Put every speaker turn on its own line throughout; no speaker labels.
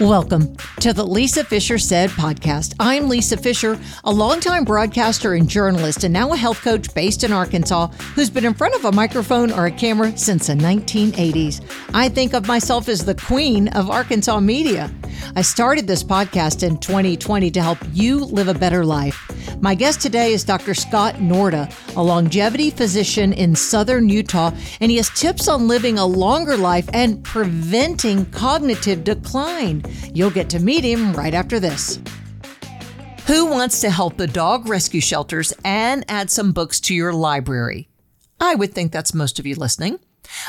Welcome to the Lisa Fischer Said podcast. I'm Lisa Fischer, a longtime broadcaster and journalist, and now a health coach based in Arkansas who's been in front of a microphone or a camera since the 1980s. I think of myself as the queen of Arkansas media. I started this podcast in 2020 to help you live a better life. My guest today is Dr. Scott Noorda, a longevity physician in southern Utah, and he has tips on living a longer life and preventing cognitive decline. You'll get to meet him right after this. Who wants to help the dog rescue shelters and add some books to your library? I would think that's most of you listening.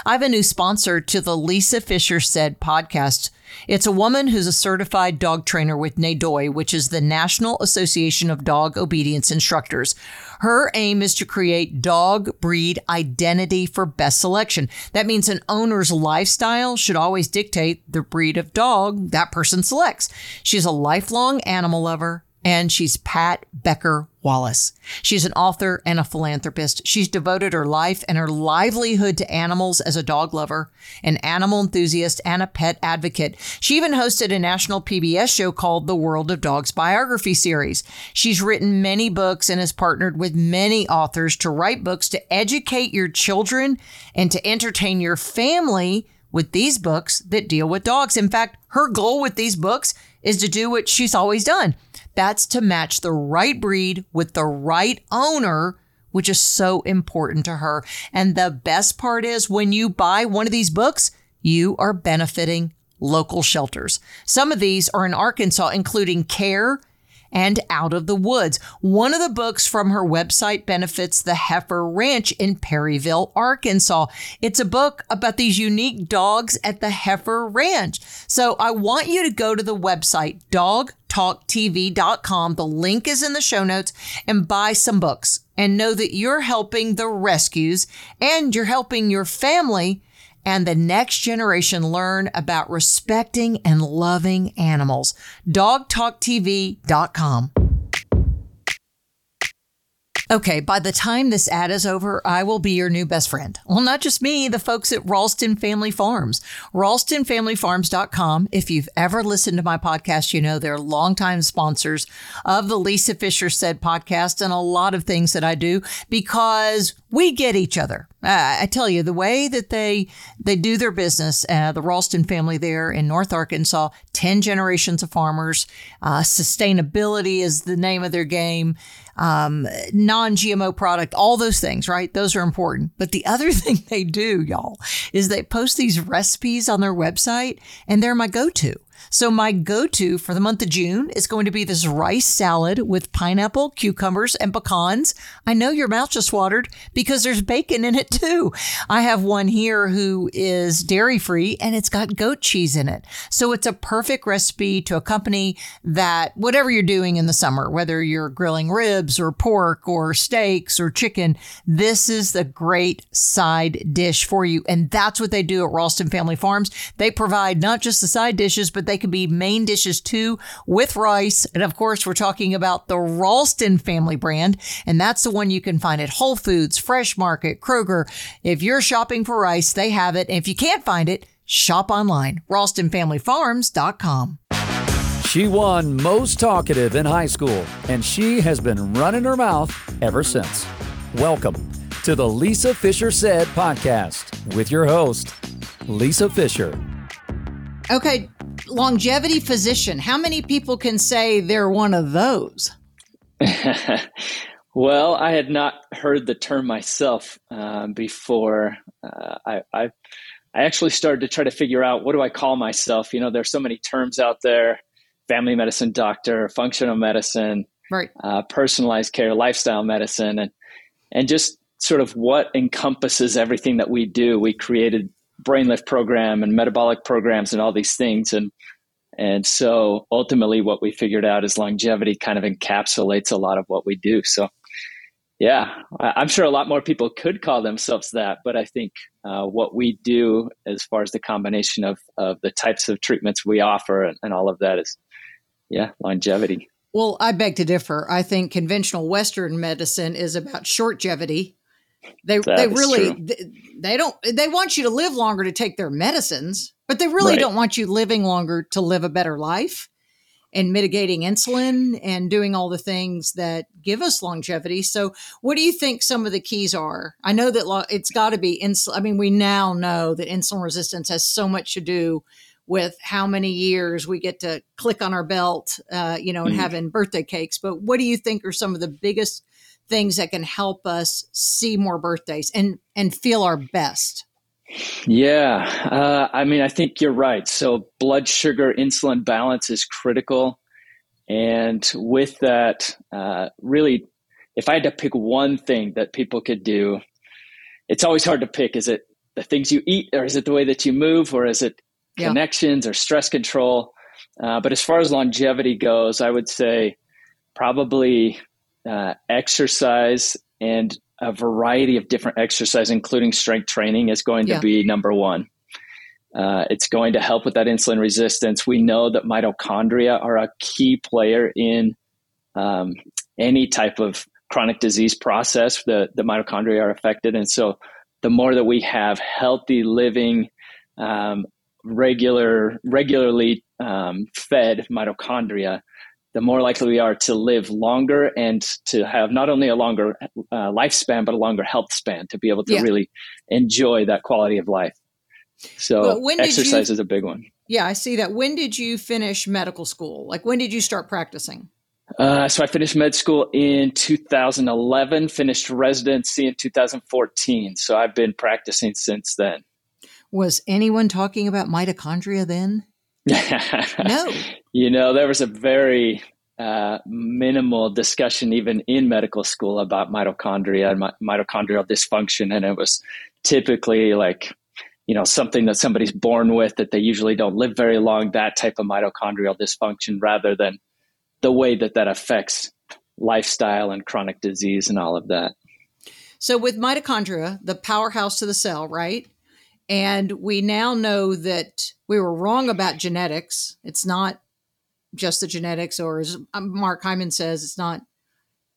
I have a new sponsor to the Lisa Fischer Said podcast. It's a woman who's a certified dog trainer with NADOI, which is the National Association of Dog Obedience Instructors. Her aim is to create dog breed identity for best selection. That means an owner's lifestyle should always dictate the breed of dog that person selects. She's a lifelong animal lover and she's Pat Becker Wallace. She's an author and a philanthropist. She's devoted her life and her livelihood to animals as a dog lover, an animal enthusiast, and a pet advocate. She even hosted a national PBS show called The World of Dogs biography series. She's written many books and has partnered with many authors to write books to educate your children and to entertain your family with these books that deal with dogs. In fact, her goal with these books is to do what she's always done that's to match the right breed with the right owner, which is so important to her. And the best part is when you buy one of these books, you are benefiting local shelters. Some of these are in Arkansas, including Care and Out of the Woods. One of the books from her website benefits the Heifer Ranch in Perryville, Arkansas. It's a book about these unique dogs at the Heifer Ranch. So I want you to go to the website, dogtalktv.com. The link is in the show notes and buy some books and know that you're helping the rescues and you're helping your family and the next generation learn about respecting and loving animals. DogTalkTV.com. Okay, by the time this ad is over, I will be your new best friend. Well, not just me, the folks at Ralston Family Farms. RalstonFamilyFarms.com. If you've ever listened to my podcast, you know they're longtime sponsors of the Lisa Fischer Said podcast and a lot of things that I do because we get each other. Uh, I tell you, the way that they they do their business, uh, the Ralston family there in North Arkansas, ten generations of farmers. Uh, sustainability is the name of their game. Um, non-GMO product, all those things, right? Those are important. But the other thing they do, y'all, is they post these recipes on their website, and they're my go-to. So my go-to for the month of June is going to be this rice salad with pineapple, cucumbers, and pecans. I know your mouth just watered because there's bacon in it too. I have one here who is dairy free and it's got goat cheese in it. So it's a perfect recipe to accompany that whatever you're doing in the summer, whether you're grilling ribs or pork or steaks or chicken, this is the great side dish for you. And that's what they do at Ralston Family Farms. They provide not just the side dishes, but they can be main dishes too with rice. And of course, we're talking about the Ralston family brand, and that's the one you can find at Whole Foods, Fresh Market, Kroger. If you're shopping for rice, they have it. And if you can't find it, shop online, ralstonfamilyfarms.com.
She won most talkative in high school, and she has been running her mouth ever since. Welcome to the Lisa Fischer Said podcast with your host, Lisa Fischer.
Okay, longevity physician. How many people can say they're one of those?
well, I had not heard the term myself uh, before. Uh, I, I, I actually started to try to figure out what do I call myself. You know, there's so many terms out there: family medicine doctor, functional medicine,
right,
uh, personalized care, lifestyle medicine, and and just sort of what encompasses everything that we do. We created brain lift program and metabolic programs and all these things. And and so ultimately what we figured out is longevity kind of encapsulates a lot of what we do. So yeah i'm sure a lot more people could call themselves that but i think uh, what we do as far as the combination of, of the types of treatments we offer and, and all of that is yeah longevity.
Well i beg to differ. I think conventional western medicine is about shortgevity they
That
they really they, they don't they want you to live longer to take their medicines, But they really
Right.
don't want you living longer to live a better life and mitigating insulin and doing all the things that give us longevity. So, what do you think some of the keys are? I know that lo- it's got to be insulin. I mean, we now know that insulin resistance has so much to do with how many years we get to click on our belt, uh, you know, and
Mhm.
having birthday cakes. But what do you think are some of the biggest things that can help us see more birthdays and and feel our best?
Yeah, uh, I mean, I think you're right. So, blood sugar insulin balance is critical. And with that, uh, really, if I had to pick one thing that people could do, it's always hard to pick. Is it the things you eat, or is it the way that you move, or is it
Yeah.
connections or stress control? Uh, but as far as longevity goes, I would say probably uh, exercise and a variety of different exercise, including strength training, is going
Yeah.
to be number one. Uh, it's going to help with that insulin resistance. We know that mitochondria are a key player in um, any type of chronic disease process. The, the mitochondria are affected. And so the more that we have healthy living, um, regular, regularly um, fed mitochondria, the more likely we are to live longer and to have not only a longer uh, lifespan, but a longer health span to be able to
Yeah.
really enjoy that quality of life. So
when
exercise
you-
is a big one.
Yeah, I see that. When did you finish medical school? Like, when did you start practicing?
Uh, so I finished med school in 2011, finished residency in 2014. So I've been practicing since then.
Was anyone talking about mitochondria then? No.
You know, there was a very uh, minimal discussion even in medical school about mitochondria and mi- mitochondrial dysfunction. And it was typically like, you know, something that somebody's born with that they usually don't live very long, that type of mitochondrial dysfunction, rather than the way that that affects lifestyle and chronic disease and all of that.
So, with mitochondria, the powerhouse to the cell, right? And we now know that we were wrong about genetics. It's not just the genetics, or as um, Mark Hyman says, it's not,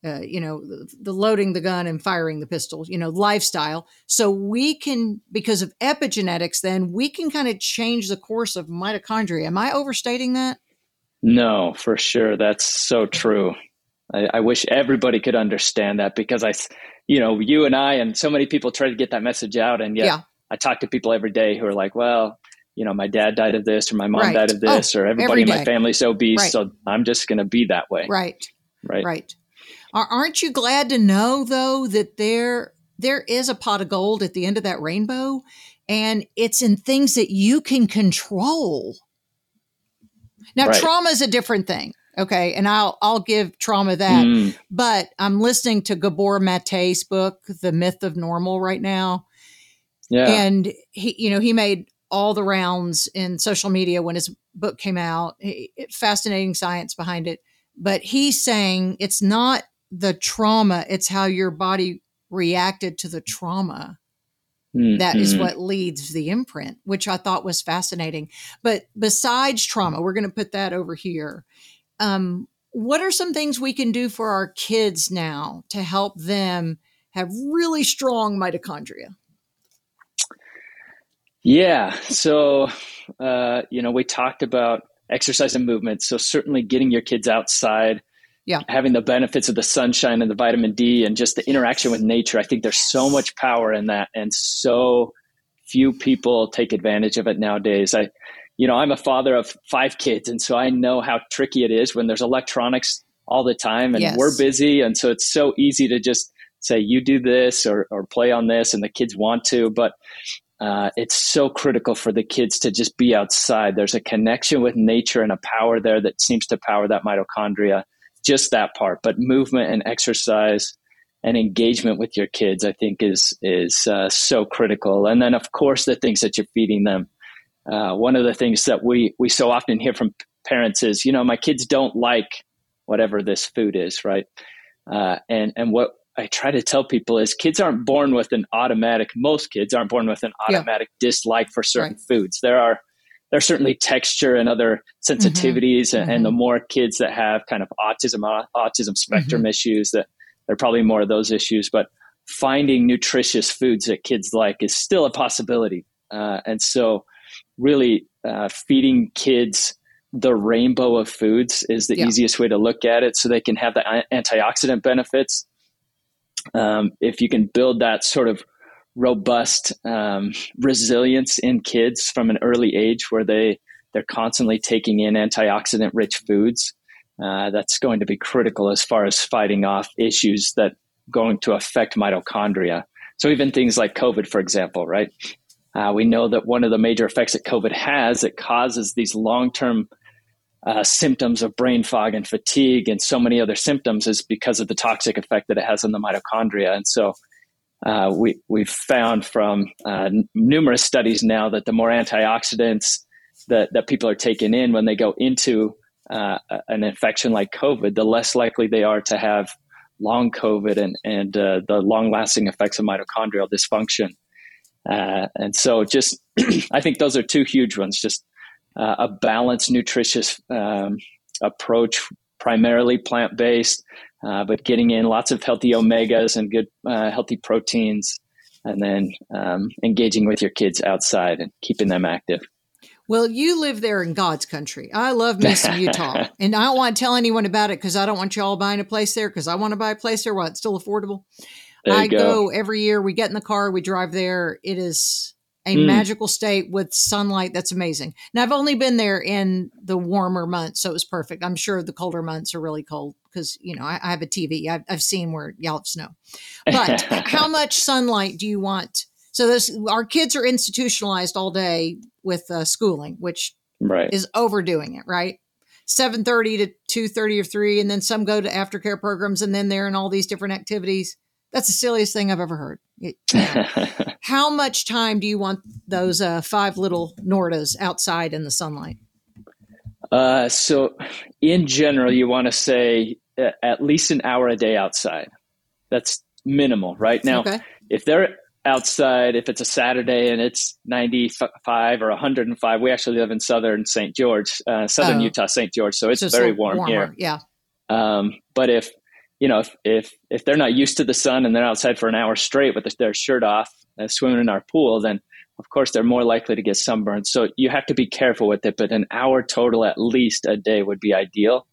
uh, you know, the, the loading the gun and firing the pistol, you know, lifestyle. So, we can, because of epigenetics, then we can kind of change the course of mitochondria. Am I overstating that?
No, for sure. That's so true. I, I wish everybody could understand that because I, you know, you and I and so many people try to get that message out. And yet
Yeah.
I talk to people every day who are like, well, you know, my dad died of this or my mom
Right.
died of this or everybody
every
in my family's obese.
Right.
So I'm just going to be that way.
Right.
Right.
Right. Aren't you glad to know though that there there is a pot of gold at the end of that rainbow and it's in things that you can control. Now
Right.
trauma is a different thing. Okay, and I'll I'll give trauma that.
Mm,
But I'm listening to Gabor Mate's book, The Myth of Normal right now
yeah.
and he you know he made all the rounds in social media when his book came out He- fascinating science behind it but he's saying it's not the trauma it's how your body reacted to the trauma
Mm,
that is
mm.
what leads the imprint which i thought was fascinating but besides trauma we're going to put that over here um, what are some things we can do for our kids now to help them have really strong mitochondria
Yeah. So, uh, you know, we talked about exercise and movement. So, certainly getting your kids outside,
Yeah.
having the benefits of the sunshine and the vitamin D and just the interaction with nature. I think there's so much power in that. And so few people take advantage of it nowadays. I, you know, I'm a father of five kids. And so I know how tricky it is when there's electronics all the time and
Yes.
we're busy. And so it's so easy to just say, you do this or, or play on this, and the kids want to. But uh, it's so critical for the kids to just be outside. There's a connection with nature and a power there that seems to power that mitochondria, just that part. But movement and exercise and engagement with your kids, I think, is is uh, so critical. And then, of course, the things that you're feeding them. Uh, one of the things that we we so often hear from parents is, you know, my kids don't like whatever this food is, right? Uh, and and what I try to tell people is kids aren't born with an automatic. Most kids aren't born with an
Yeah.
automatic dislike for certain
Right.
foods. There are there's certainly texture and other sensitivities, and, and the more kids that have kind of autism au- autism spectrum issues, that there are probably more of those issues. But finding nutritious foods that kids like is still a possibility, uh, and so really uh, feeding kids the rainbow of foods is the yeah. easiest way to look at it so they can have the antioxidant benefits. Um, if you can build that sort of robust um, resilience in kids from an early age where they they're constantly taking in antioxidant rich foods uh, that's going to be critical as far as fighting off issues that going to affect mitochondria. So even things like covid for example right? Uh, we know that one of the major effects that covid has it causes these long-term uh, symptoms of brain fog and fatigue and so many other symptoms is because of the toxic effect that it has on the mitochondria. And so uh, we, we've found from uh, numerous studies now that the more antioxidants that, that people are taking in when they go into uh, an infection like COVID, the less likely they are to have long COVID and, and uh, the long lasting effects of mitochondrial dysfunction. Uh, and so just, I think those are two huge ones, just uh, a balanced, nutritious um, approach, primarily plant based, uh, but getting in lots of healthy omegas and good uh, healthy proteins, and then um, engaging with your kids outside and keeping them active.
Well, you live there in God's country. I love me some Utah, and I don't want to tell anyone about it because I don't want you all buying a place there because I want to buy a place there while it's still affordable. I go. go every year. We get in the car, we drive there. It is a mm. magical state with sunlight that's amazing. Now I've only been there in the warmer months, so it was perfect. I'm sure the colder months are really cold because you know I, I, have a TV. I've, I've seen where y'all have snow. But how much sunlight do you want? So this our kids are institutionalized all day with uh, schooling, which
right.
is overdoing it, right? 7:30 to 2:30 or 3 and then some go to aftercare programs and then they're in all these different activities. That's the silliest thing I've ever heard. It, you know, how much time do you want those uh, five little Noordas outside in the sunlight?
Uh, so, in general, you want to say at least an hour a day outside. That's minimal, right? Now, okay. if they're outside, if it's a Saturday and it's 95 or 105, we actually live in southern St. George, uh, southern oh. Utah, St. George, so it's, very warm warmer, here.
Yeah.
Um, but if you know, if, if, if they're not used to the sun and they're outside for an hour straight with their shirt off, uh, swimming in our pool, then of course they're more likely to get sunburned. So you have to be careful with it. But an hour total, at least a day, would be ideal.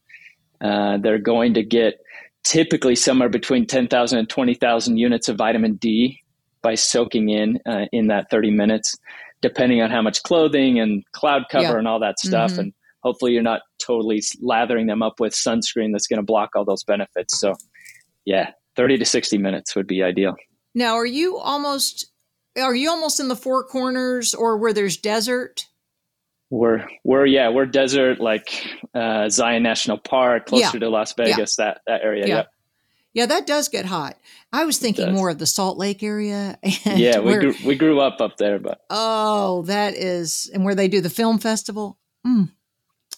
Uh, they're going to get typically somewhere between 10,000 and 20,000 units of vitamin D by soaking in uh, in that 30 minutes, depending on how much clothing and cloud cover yeah. and all that stuff. Mm-hmm. And hopefully you're not totally lathering them up with sunscreen that's going to block all those benefits. So, yeah, 30 to 60 minutes would be ideal.
Now, are you almost are you almost in the four corners or where there's desert?
We're we're yeah, we're desert like uh, Zion National Park, closer yeah. to Las Vegas, yeah. that that area.
Yeah.
Yep.
Yeah, that does get hot. I was thinking more of the Salt Lake area.
yeah, we grew, we grew up up there, but
oh, that is, and where they do the film festival. Mm,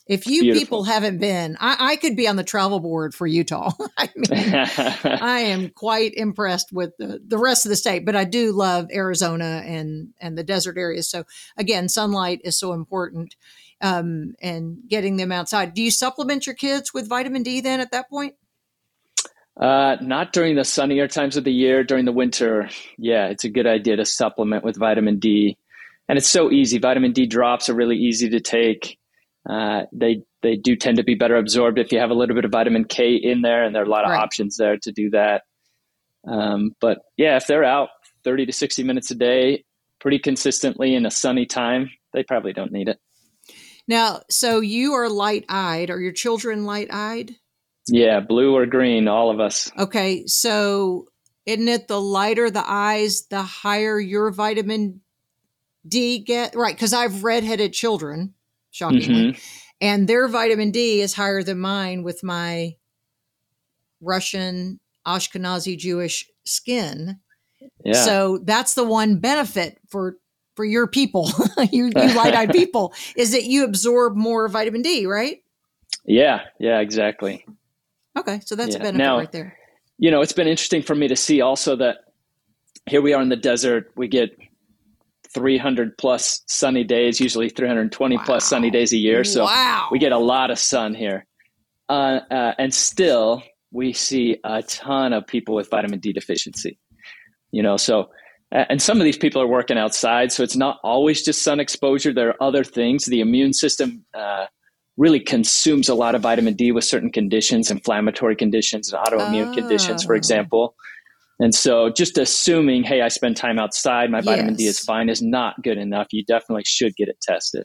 if you Beautiful. people haven't been, I, I, could be on the travel board for Utah. I mean, I am quite impressed with the, the rest of the state, but I do love Arizona and and the desert areas. So again, sunlight is so important, um, and getting them outside. Do you supplement your kids with vitamin D then at that point?
Uh, not during the sunnier times of the year. During the winter, yeah, it's a good idea to supplement with vitamin D, and it's so easy. Vitamin D drops are really easy to take. Uh, they they do tend to be better absorbed if you have a little bit of vitamin K in there, and there are a lot of right. options there to do that. Um, but yeah, if they're out 30 to 60 minutes a day, pretty consistently in a sunny time, they probably don't need it.
Now, so you are light eyed. Are your children light eyed?
Yeah, blue or green, all of us.
Okay, so isn't it the lighter the eyes, the higher your vitamin D get? Right, because I've redheaded children shockingly. Mm-hmm. And their vitamin D is higher than mine with my Russian Ashkenazi Jewish skin. Yeah. So that's the one benefit for for your people, you, you light-eyed people, is that you absorb more vitamin D, right?
Yeah, yeah, exactly.
Okay, so that's yeah. a benefit now, right there.
You know, it's been interesting for me to see also that here we are in the desert. We get 300 plus sunny days, usually 320 wow. plus sunny days a year. So
wow.
we get a lot of sun here. Uh, uh, and still, we see a ton of people with vitamin D deficiency. You know, so and some of these people are working outside, so it's not always just sun exposure. There are other things. The immune system uh, really consumes a lot of vitamin D with certain conditions, inflammatory conditions, and autoimmune oh. conditions, for oh. example. And so, just assuming, hey, I spend time outside, my vitamin yes. D is fine, is not good enough. You definitely should get it tested.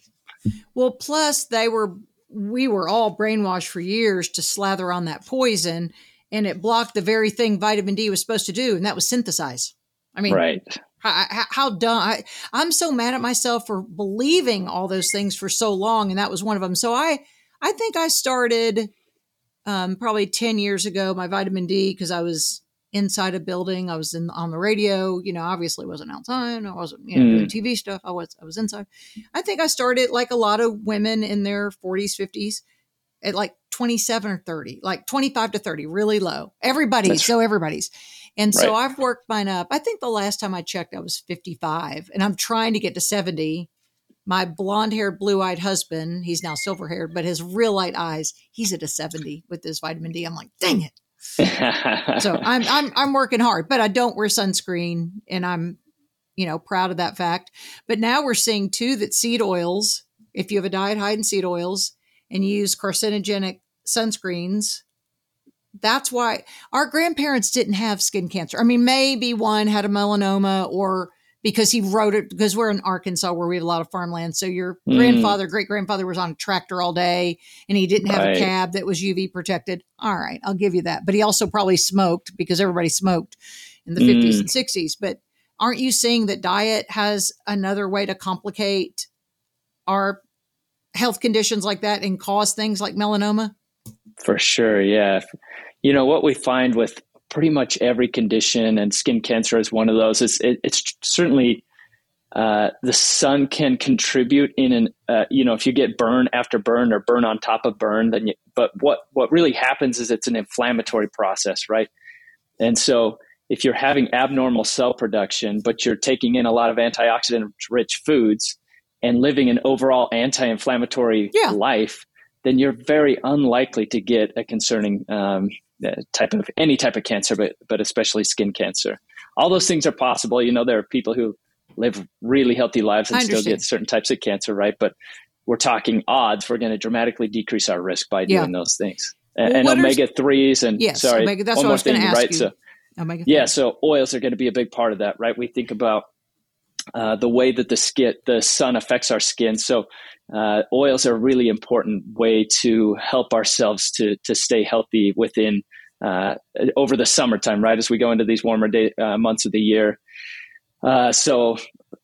Well, plus they were, we were all brainwashed for years to slather on that poison, and it blocked the very thing vitamin D was supposed to do, and that was synthesize. I mean,
right.
How, how dumb. I, I'm so mad at myself for believing all those things for so long. And that was one of them. So I, I think I started um, probably 10 years ago, my vitamin D, because I was inside a building. I was in on the radio, you know, obviously wasn't outside. I wasn't, you know, mm. doing TV stuff. I was, I was inside. I think I started like a lot of women in their 40s, 50s at like 27 or 30, like 25 to 30, really low. Everybody's, so everybody's. And so. I've worked mine up. I think the last time I checked, I was 55, and I'm trying to get to 70. My blonde haired, blue eyed husband, he's now silver haired, but his real light eyes, he's at a 70 with his vitamin D. I'm like, dang it. So I'm, I'm, I'm working hard, but I don't wear sunscreen and I'm, you know, proud of that fact. But now we're seeing too that seed oils, if you have a diet high in seed oils and you use carcinogenic sunscreens, that's why our grandparents didn't have skin cancer. I mean, maybe one had a melanoma or because he wrote it because we're in Arkansas where we have a lot of farmland. So your mm. grandfather, great grandfather was on a tractor all day and he didn't have right. a cab that was UV protected. All right, I'll give you that. But he also probably smoked because everybody smoked in the mm. 50s and 60s. But aren't you seeing that diet has another way to complicate our health conditions like that and cause things like melanoma?
For sure, yeah. You know what we find with pretty much every condition, and skin cancer is one of those. Is it, it's certainly uh, the sun can contribute in an uh, you know if you get burn after burn or burn on top of burn, then you, but what what really happens is it's an inflammatory process, right? And so if you're having abnormal cell production, but you're taking in a lot of antioxidant rich foods and living an overall anti-inflammatory yeah. life, then you're very unlikely to get a concerning um, Uh, type of any type of cancer, but but especially skin cancer. All those things are possible. You know, there are people who live really healthy lives and still get certain types of cancer, right? But we're talking odds. We're going to dramatically decrease our risk by doing yeah. those things. Well, and omega threes and
yes,
sorry,
omega, that's one more thing, right? You.
So omega yeah, so oils are going to be a big part of that, right? We think about uh, the way that the skin, the sun affects our skin. So uh, oils are a really important way to help ourselves to to stay healthy within uh, over the summertime, right? As we go into these warmer day, uh, months of the year. Uh, so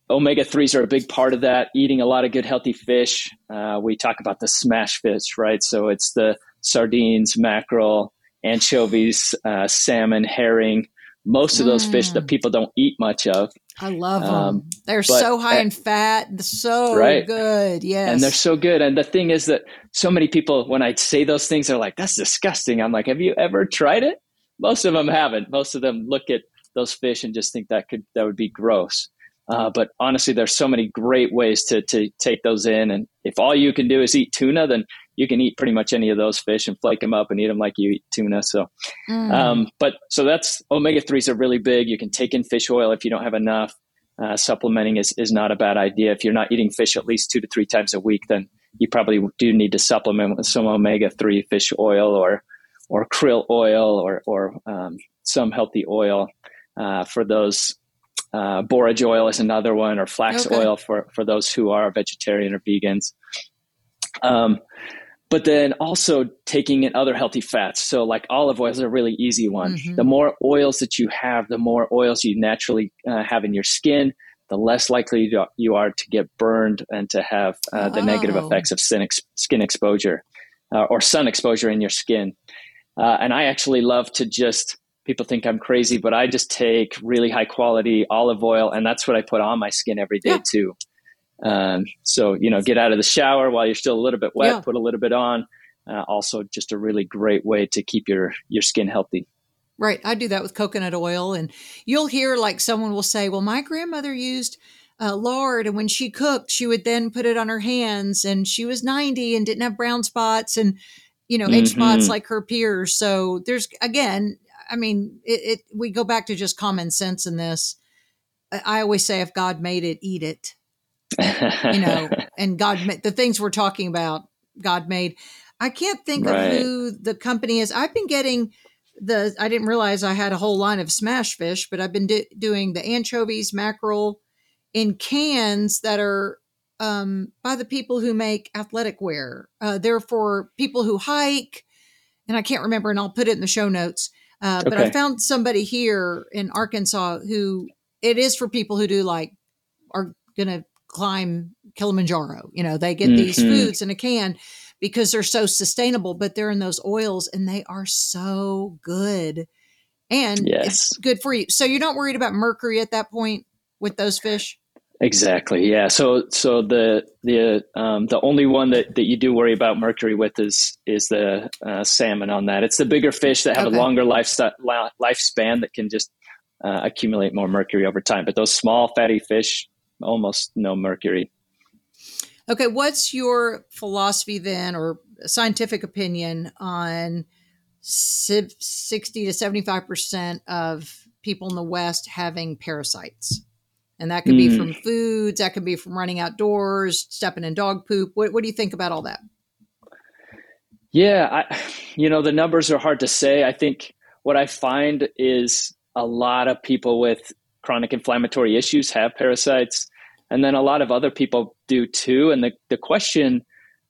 omega threes are a big part of that. Eating a lot of good healthy fish. We talk about the smash fish, right? So it's the sardines, mackerel, anchovies, salmon, herring most of those mm. fish that mm. people don't eat much of.
I love them. Um, they're but, so high in fat, so right? good. Yes.
And they're so good. And the thing is that so many people, when I say those things, they're like, that's disgusting. I'm like, have you ever tried it? Most of them haven't. Most of them look at those fish and just think that could, that would be gross. Uh, but honestly, there's so many great ways to, to take those in. And if all you can do is eat tuna, then you can eat pretty much any of those fish and flake them up and eat them like you eat tuna. So, mm. um, but so that's omega threes are really big. You can take in fish oil if you don't have enough. Uh, supplementing is, is not a bad idea. If you're not eating fish at least two to three times a week, then you probably do need to supplement with some omega three fish oil or or krill oil or or um, some healthy oil uh, for those. Uh, borage oil is another one, or flax okay. oil for for those who are vegetarian or vegans. Um, but then also taking in other healthy fats. So, like olive oil is a really easy one. Mm-hmm. The more oils that you have, the more oils you naturally uh, have in your skin, the less likely you are to get burned and to have uh, the oh. negative effects of skin, ex- skin exposure uh, or sun exposure in your skin. Uh, and I actually love to just, people think I'm crazy, but I just take really high quality olive oil and that's what I put on my skin every day yeah. too. Um, so, you know, get out of the shower while you're still a little bit wet, yeah. put a little bit on. Uh, also, just a really great way to keep your, your skin healthy.
Right. I do that with coconut oil. And you'll hear like someone will say, well, my grandmother used uh, lard. And when she cooked, she would then put it on her hands. And she was 90 and didn't have brown spots and, you know, age mm-hmm. spots like her peers. So there's, again, I mean, it, it, we go back to just common sense in this I always say, if God made it, eat it. You know, and God, made the things we're talking about, God made. I can't think right. of who the company is. I've been getting the, I didn't realize I had a whole line of smash fish, but I've been do, doing the anchovies, mackerel in cans that are um, by the people who make athletic wear. Uh, they're for people who hike, and I can't remember, and I'll put it in the show notes. Uh, but okay. I found somebody here in Arkansas who it is for people who do like are going to climb Kilimanjaro. You know, they get mm-hmm. these foods in a can because they're so sustainable, but they're in those oils and they are so good. And yes. it's good for you. So you're not worried about mercury at that point with those fish?
Exactly. Yeah. So so the the um, the only one that, that you do worry about mercury with is is the uh, salmon on that. It's the bigger fish that have okay. a longer lifestyle, lifespan that can just uh, accumulate more mercury over time. But those small fatty fish, almost no mercury.
Okay, what's your philosophy then, or scientific opinion on sixty to seventy five percent of people in the West having parasites? And that could mm. be from foods, that could be from running outdoors, stepping in dog poop. What, what do you think about all that?
Yeah, I, you know, the numbers are hard to say. I think what I find is a lot of people with chronic inflammatory issues have parasites, and then a lot of other people do too. And the, the question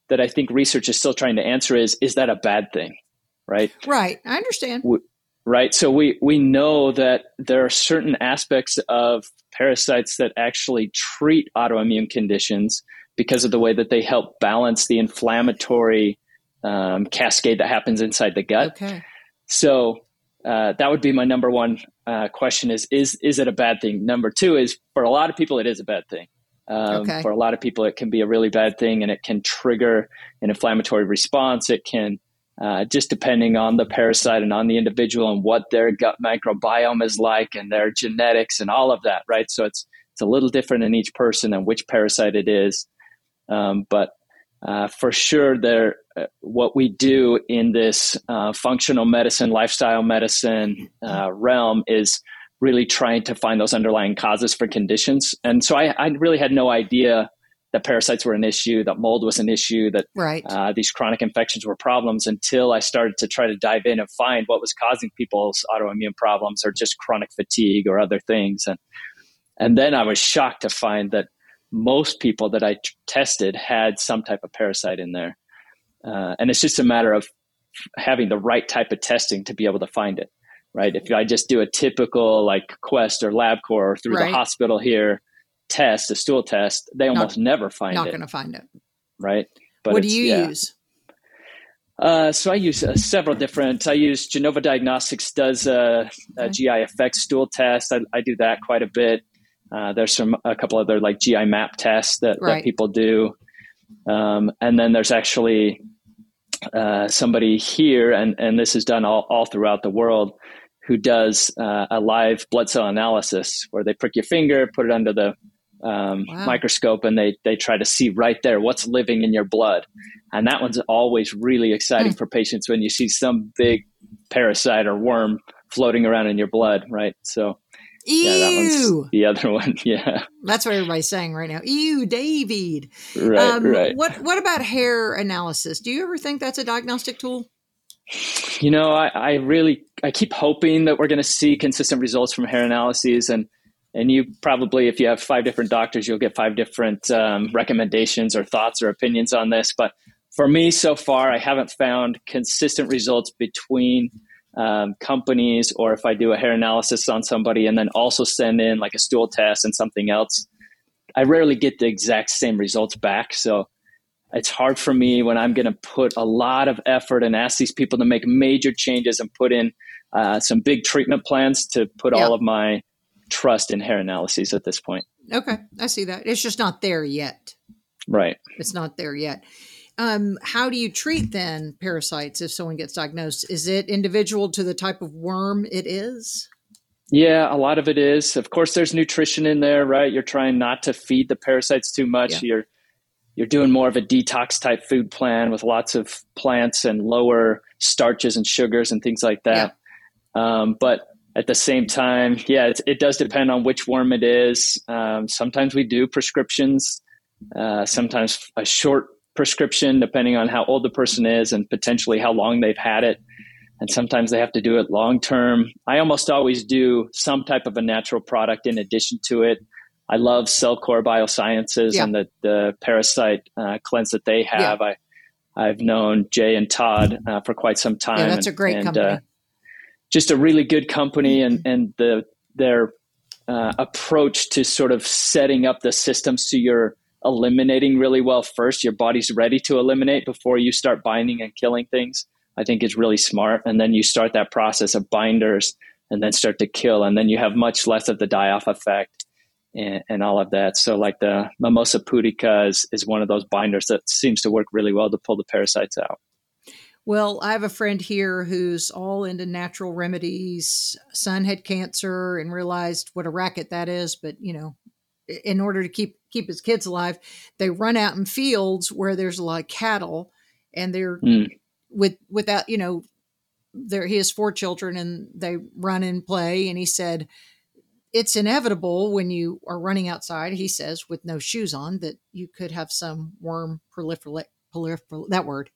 that I think research is still trying to answer is is that a bad thing? Right?
Right. I understand.
We, right. So we, we know that there are certain aspects of parasites that actually treat autoimmune conditions because of the way that they help balance the inflammatory um, cascade that happens inside the gut.
Okay.
So uh, that would be my number one uh, question: is is is it a bad thing? Number two is for a lot of people, it is a bad thing. Um, okay. For a lot of people, it can be a really bad thing, and it can trigger an inflammatory response. It can uh, just depending on the parasite and on the individual and what their gut microbiome is like and their genetics and all of that, right? So it's it's a little different in each person and which parasite it is. Um, but uh, for sure, there what we do in this uh, functional medicine, lifestyle medicine uh, realm is really trying to find those underlying causes for conditions. And so I, I really had no idea that parasites were an issue, that mold was an issue, that
right.
uh, these chronic infections were problems until I started to try to dive in and find what was causing people's autoimmune problems or just chronic fatigue or other things. And, and then I was shocked to find that most people that I t- tested had some type of parasite in there. Uh, and it's just a matter of having the right type of testing to be able to find it. Right. If I just do a typical like Quest or LabCorp or through right. the hospital here, test, a stool test, they almost not, never find
not
it.
Not going to find it.
Right.
But what do you yeah. use?
Uh, so I use uh, several different. I use Genova Diagnostics does a, a okay. GI effects stool test. I, I, do that quite a bit. Uh, there's some a couple other like GI map tests that, right. that people do, um, and then there's actually uh, somebody here, and and this is done all, all throughout the world, who does uh, a live blood cell analysis where they prick your finger, put it under the um, wow. microscope and they they try to see right there what's living in your blood and that one's always really exciting mm. for patients when you see some big parasite or worm floating around in your blood right so
Ew. yeah
the other one yeah.
That's what everybody's saying right now. Ew david.
Right um, right.
what what about hair analysis? Do you ever think that's a diagnostic tool?
You know i, I really i keep hoping that we're going to see consistent results from hair analyses and and you probably if you have five different doctors you'll get five different um, recommendations or thoughts or opinions on this but for me so far i haven't found consistent results between um, companies or if i do a hair analysis on somebody and then also send in like a stool test and something else i rarely get the exact same results back so it's hard for me when i'm going to put a lot of effort and ask these people to make major changes and put in uh, some big treatment plans to put yeah. all of my trust in hair analyses at this point.
Okay, I see that. It's just not there yet.
Right.
It's not there yet. Um, how do you treat then parasites if someone gets diagnosed? Is it individual to the type of worm it is?
Yeah, a lot of it is. Of course, there's nutrition in there, right? You're trying not to feed the parasites too much. Yeah. You're you're doing more of a detox type food plan with lots of plants and lower starches and sugars and things like that. Yeah. Um, but at the same time, yeah, it, it, does depend on which worm it is. Um, sometimes we do prescriptions, uh, sometimes a short prescription, depending on how old the person is and potentially how long they've had it. And sometimes they have to do it long term. I almost always do some type of a natural product in addition to it. I love Cellcore Biosciences yeah. and the, the parasite uh, cleanse that they have. Yeah. I, I've known Jay and Todd uh, for quite some time. Yeah,
that's and, a great
and,
company. Uh,
just a really good company and and the their uh, approach to sort of setting up the system so you're eliminating really well first. Your body's ready to eliminate before you start binding and killing things. I think is really smart. And then you start that process of binders and then start to kill. And then you have much less of the die off effect and, and, all of that. So, like the Mimosa pudica is, is one of those binders that seems to work really well to pull the parasites out.
Well, I have a friend here who's all into natural remedies. Son had cancer and realized what a racket that is, but you know, in order to keep keep his kids alive, they run out in fields where there's a lot of cattle, and they're mm. with without you know, there he has four children and they run and play, and he said it's inevitable when you are running outside. He says with no shoes on that you could have some worm proliferate. Prolifer- that word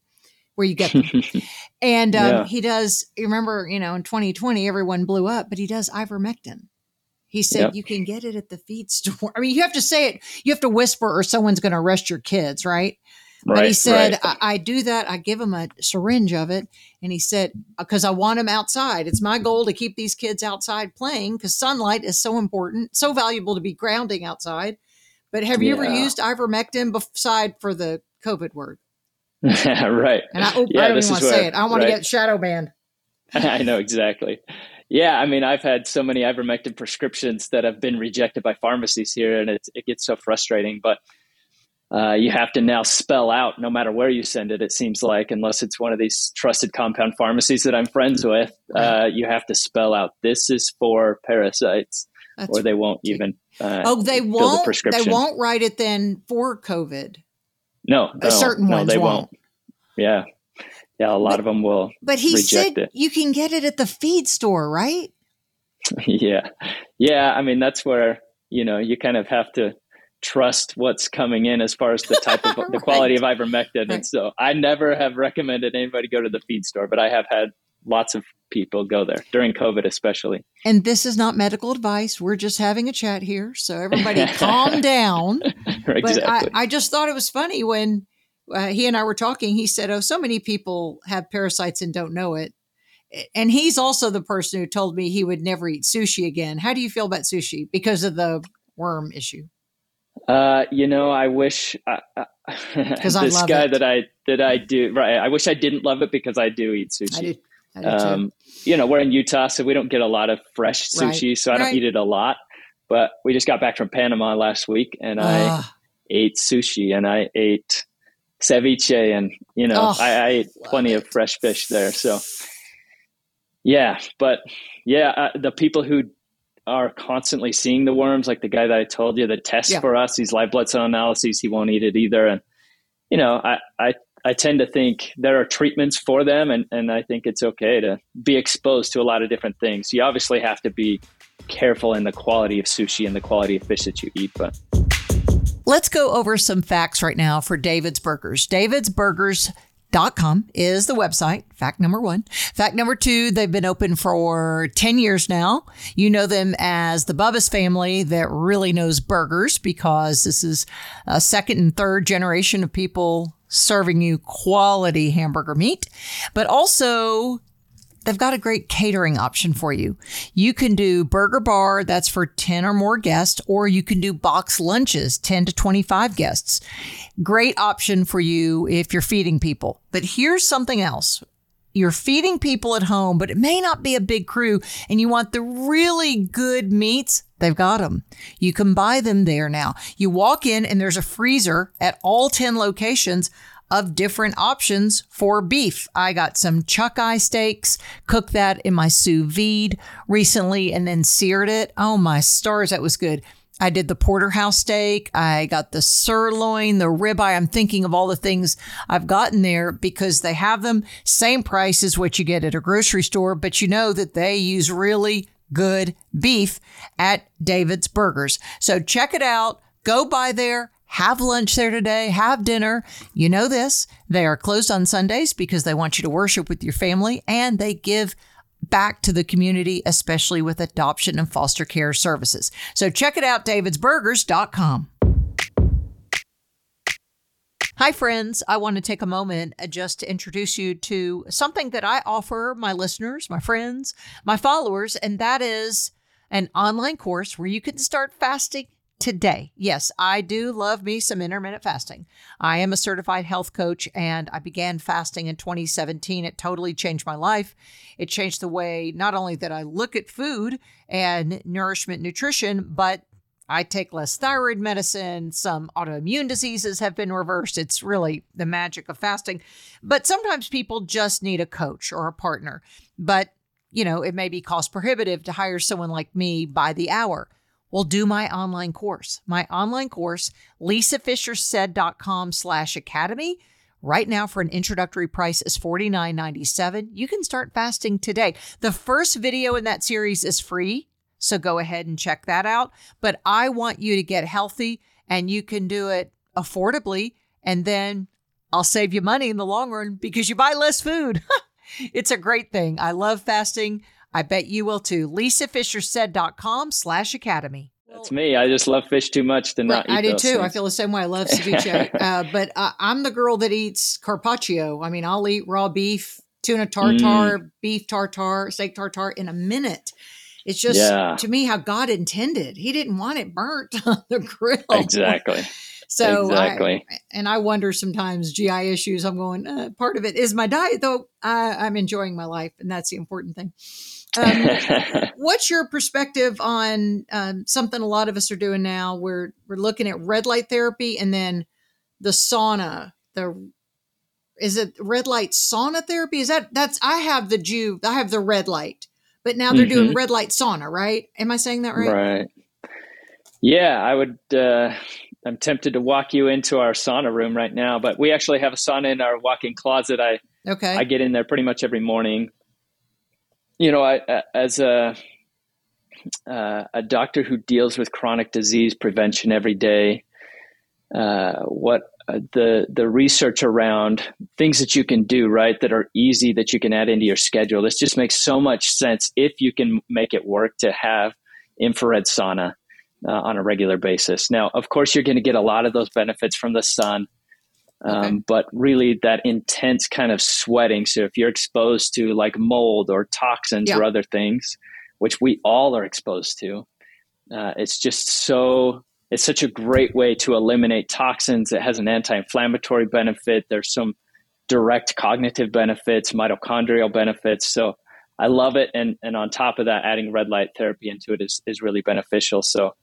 where you get them. and um, yeah. he does, You remember, you know, in 2020, everyone blew up, but he does ivermectin. He said yep. you can get it at the feed store. I mean, you have to say it, you have to whisper, or someone's going to arrest your kids, right? Right, but he said, right. I, I, do that. I give him a syringe of it. And he said, uh, because I want them outside. It's my goal to keep these kids outside playing because sunlight is so important, so valuable to be grounding outside. But have you yeah. ever used ivermectin beside for the COVID word?
right.
And I, oh, yeah, I don't even want to say it. I want right? to get shadow banned.
I know exactly. Yeah, I mean, I've had so many ivermectin prescriptions that have been rejected by pharmacies here, and it, it gets so frustrating. But uh, you have to now spell out, no matter where you send it, it seems like, unless it's one of these trusted compound pharmacies that I'm friends with, uh, you have to spell out this is for parasites, That's or they won't even. Uh,
oh, they won't. The they won't write it then for COVID.
No, no
certain
no,
ones
they
won't.
won't. Yeah, yeah, a lot
but,
of them will.
But he said it. you can get it at the feed store, right?
yeah, yeah. I mean, that's where you know you kind of have to trust what's coming in as far as the type of right. the quality of ivermectin. Right. And so I never have recommended anybody go to the feed store, but I have had lots of people go there during COVID, especially.
And this is not medical advice. We're just having a chat here. So everybody calm down.
exactly. But
I, I, just thought it was funny when uh, he and I were talking. He said, Oh, so many people have parasites and don't know it. And he's also the person who told me he would never eat sushi again. How do you feel about sushi because of the worm issue?
Uh, you know, I wish uh, uh this guy
it.
that I that I do right. I wish I didn't love it because I do eat sushi. I do um, you know, we're in Utah, so we don't get a lot of fresh sushi, right. so I don't right. eat it a lot. But we just got back from Panama last week, and I ate sushi and I ate ceviche, and you know, oh, I, I, ate plenty it. of fresh fish there. So, yeah, but yeah, uh, the people who are constantly seeing the worms, like the guy that I told you the test yeah. for us, these live blood cell analyses, he won't eat it either, and you know, I, I I tend to think there are treatments for them, and, and I think it's okay to be exposed to a lot of different things. You obviously have to be careful in the quality of sushi and the quality of fish that you eat, but.
Let's go over some facts right now for David's Burgers. David's Burgers com is the website. Fact number one. Fact number two, they've been open for 10 years now. You know them as the Bubba's family that really knows burgers because this is a second and third generation of people serving you quality hamburger meat, but also they've got a great catering option for you. You can do burger bar, that's for 10 or more guests, or you can do box lunches, 10 to 25 guests. Great option for you if you're feeding people. But here's something else. You're feeding people at home, but it may not be a big crew and you want the really good meats. They've got them. You can buy them there now. You walk in and there's a freezer at all 10 locations of different options for beef. I got some chuck eye steaks, cooked that in my sous vide recently and then seared it. Oh my stars, that was good. I did the porterhouse steak. I got the sirloin, the ribeye. I'm thinking of all the things I've gotten there because they have them same price as what you get at a grocery store, but you know that they use really good beef at David's Burgers. So check it out. Go by there. Have lunch there today. Have dinner. You know this. They are closed on Sundays because they want you to worship with your family and they give back to the community, especially with adoption and foster care services. So check it out, davidsburgers.com. Hi, friends. I want to take a moment uh, just to introduce you to something that I offer my listeners, my friends, my followers, and that is an online course where you can start fasting today. Yes, I do love me some intermittent fasting. I am a certified health coach and I began fasting in 2017. It totally changed my life. It changed the way not only that I look at food and nourishment nutrition, but I take less thyroid medicine. Some autoimmune diseases have been reversed. It's really the magic of fasting. But sometimes people just need a coach or a partner. But, you know, it may be cost prohibitive to hire someone like me by the hour. Well, do my online course. My online course, lisafischersaid.com slash academy. Right now, for an introductory price is $49.97. You can start fasting today. The first video in that series is free. So go ahead and check that out. But I want you to get healthy and you can do it affordably. And then I'll save you money in the long run because you buy less food. it's a great thing. I love fasting. I bet you will too. LisaFischerSaid.com slash academy.
That's me. I just love fish too much to not eat
I do too.
things.
I feel the same way. I love ceviche. uh, but uh, I'm the girl that eats carpaccio. I mean, I'll eat raw beef, tuna tartar,
Mm.
beef tartar, steak tartar in a minute. It's just
Yeah.
to me how God intended. He didn't want it burnt on the grill.
Exactly.
So I-
Exactly.
and I wonder sometimes GI issues. I'm going. Uh, part of it is my diet, though. I, I'm enjoying my life, and that's the important thing. Um, what's your perspective on um, something a lot of us are doing now? We're we're looking at red light therapy, and then the sauna. The is it red light sauna therapy? Is that that's I have the Jew. I have the red light, but now they're doing
Mhm.
red light sauna, right? Am I saying that right?
right. Yeah, I would. Uh, I'm tempted to walk you into our sauna room right now, but we actually have a sauna in our walk-in closet. I
Okay.
I get in there pretty much every morning. You know, I as a uh, a doctor who deals with chronic disease prevention every day. Uh, what uh, the the research around things that you can do right that are easy that you can add into your schedule. This just makes so much sense if you can make it work to have infrared sauna uh, on a regular basis. Now, of course, you're going to get a lot of those benefits from the sun. Um,
Okay.
But really, that intense kind of sweating. So, if you're exposed to like mold or toxins
Yeah.
or other things, which we all are exposed to, uh, it's just so it's such a great way to eliminate toxins. It has an anti-inflammatory benefit. There's some direct cognitive benefits, mitochondrial benefits. So I love it, and and on top of that, adding red light therapy into it is is really beneficial. So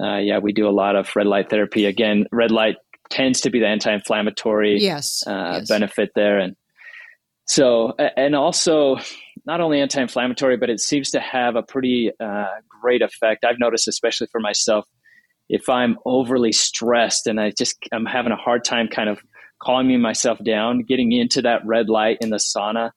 uh, yeah, we do a lot of red light therapy. Again, red light tends to be the anti-inflammatory
yes.
uh,
yes.
benefit there and so and also not only anti-inflammatory but it seems to have a pretty uh, great effect i've noticed especially for myself if i'm overly stressed and i just i'm having a hard time kind of calming myself down getting into that red light in the sauna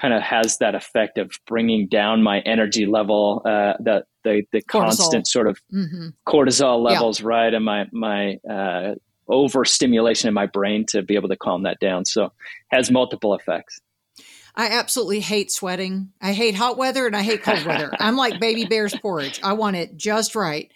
kind of has that effect of bringing down my energy level uh, the the, the constant sort of
hmm
cortisol
Yeah.
levels right and my my uh, overstimulation in my brain to be able to calm that down so has multiple effects
I absolutely hate sweating. I hate hot weather and I hate cold weather. I'm like baby bear's porridge. I want it just right.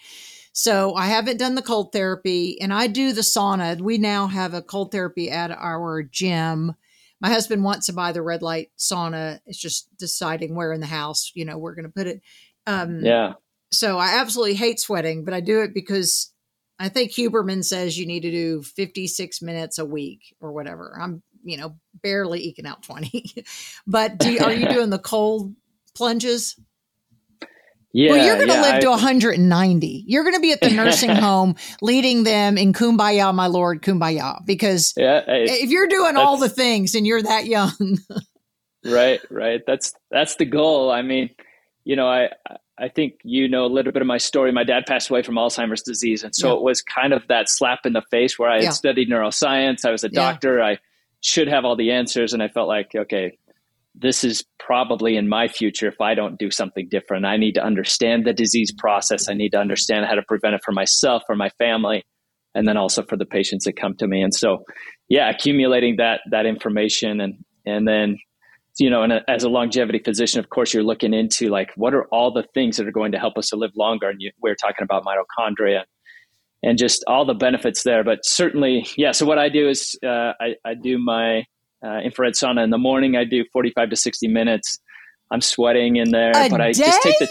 So I haven't done the cold therapy and I do the sauna. We now have a cold therapy at our gym. My husband wants to buy the red light sauna. It's just deciding where in the house, you know, we're going to put it. Um,
yeah
so I absolutely hate sweating, but I do it because I think Huberman says you need to do 56 minutes a week or whatever. I'm, you know, barely eking out 20. but do are you doing the cold plunges?
yeah
well, you're going to
yeah,
live
I-
to 190. You're going to be at the nursing home leading them in kumbaya, my lord, kumbaya. Because
yeah
if you're doing all the things and you're that young,
right right that's that's the goal i mean you know i i think you know a little bit of my story my dad passed away from alzheimer's disease and so
Yeah.
it was kind of that slap in the face where i had
Yeah.
studied neuroscience i was a doctor i should have all the answers and i felt like okay this is probably in my future if I don't do something different. I need to understand the disease process. I need to understand how to prevent it for myself, for my family, and then also for the patients that come to me. And so, yeah, accumulating that that information and and then you know, and a, as a longevity physician, of course, you're looking into like what are all the things that are going to help us to live longer. And you, we're talking about mitochondria and just all the benefits there. But certainly, yeah. So what I do is uh, I, I do my uh, infrared sauna in the morning. I do 45 to 60 minutes. I'm sweating in there,
a
but I
day?
just take the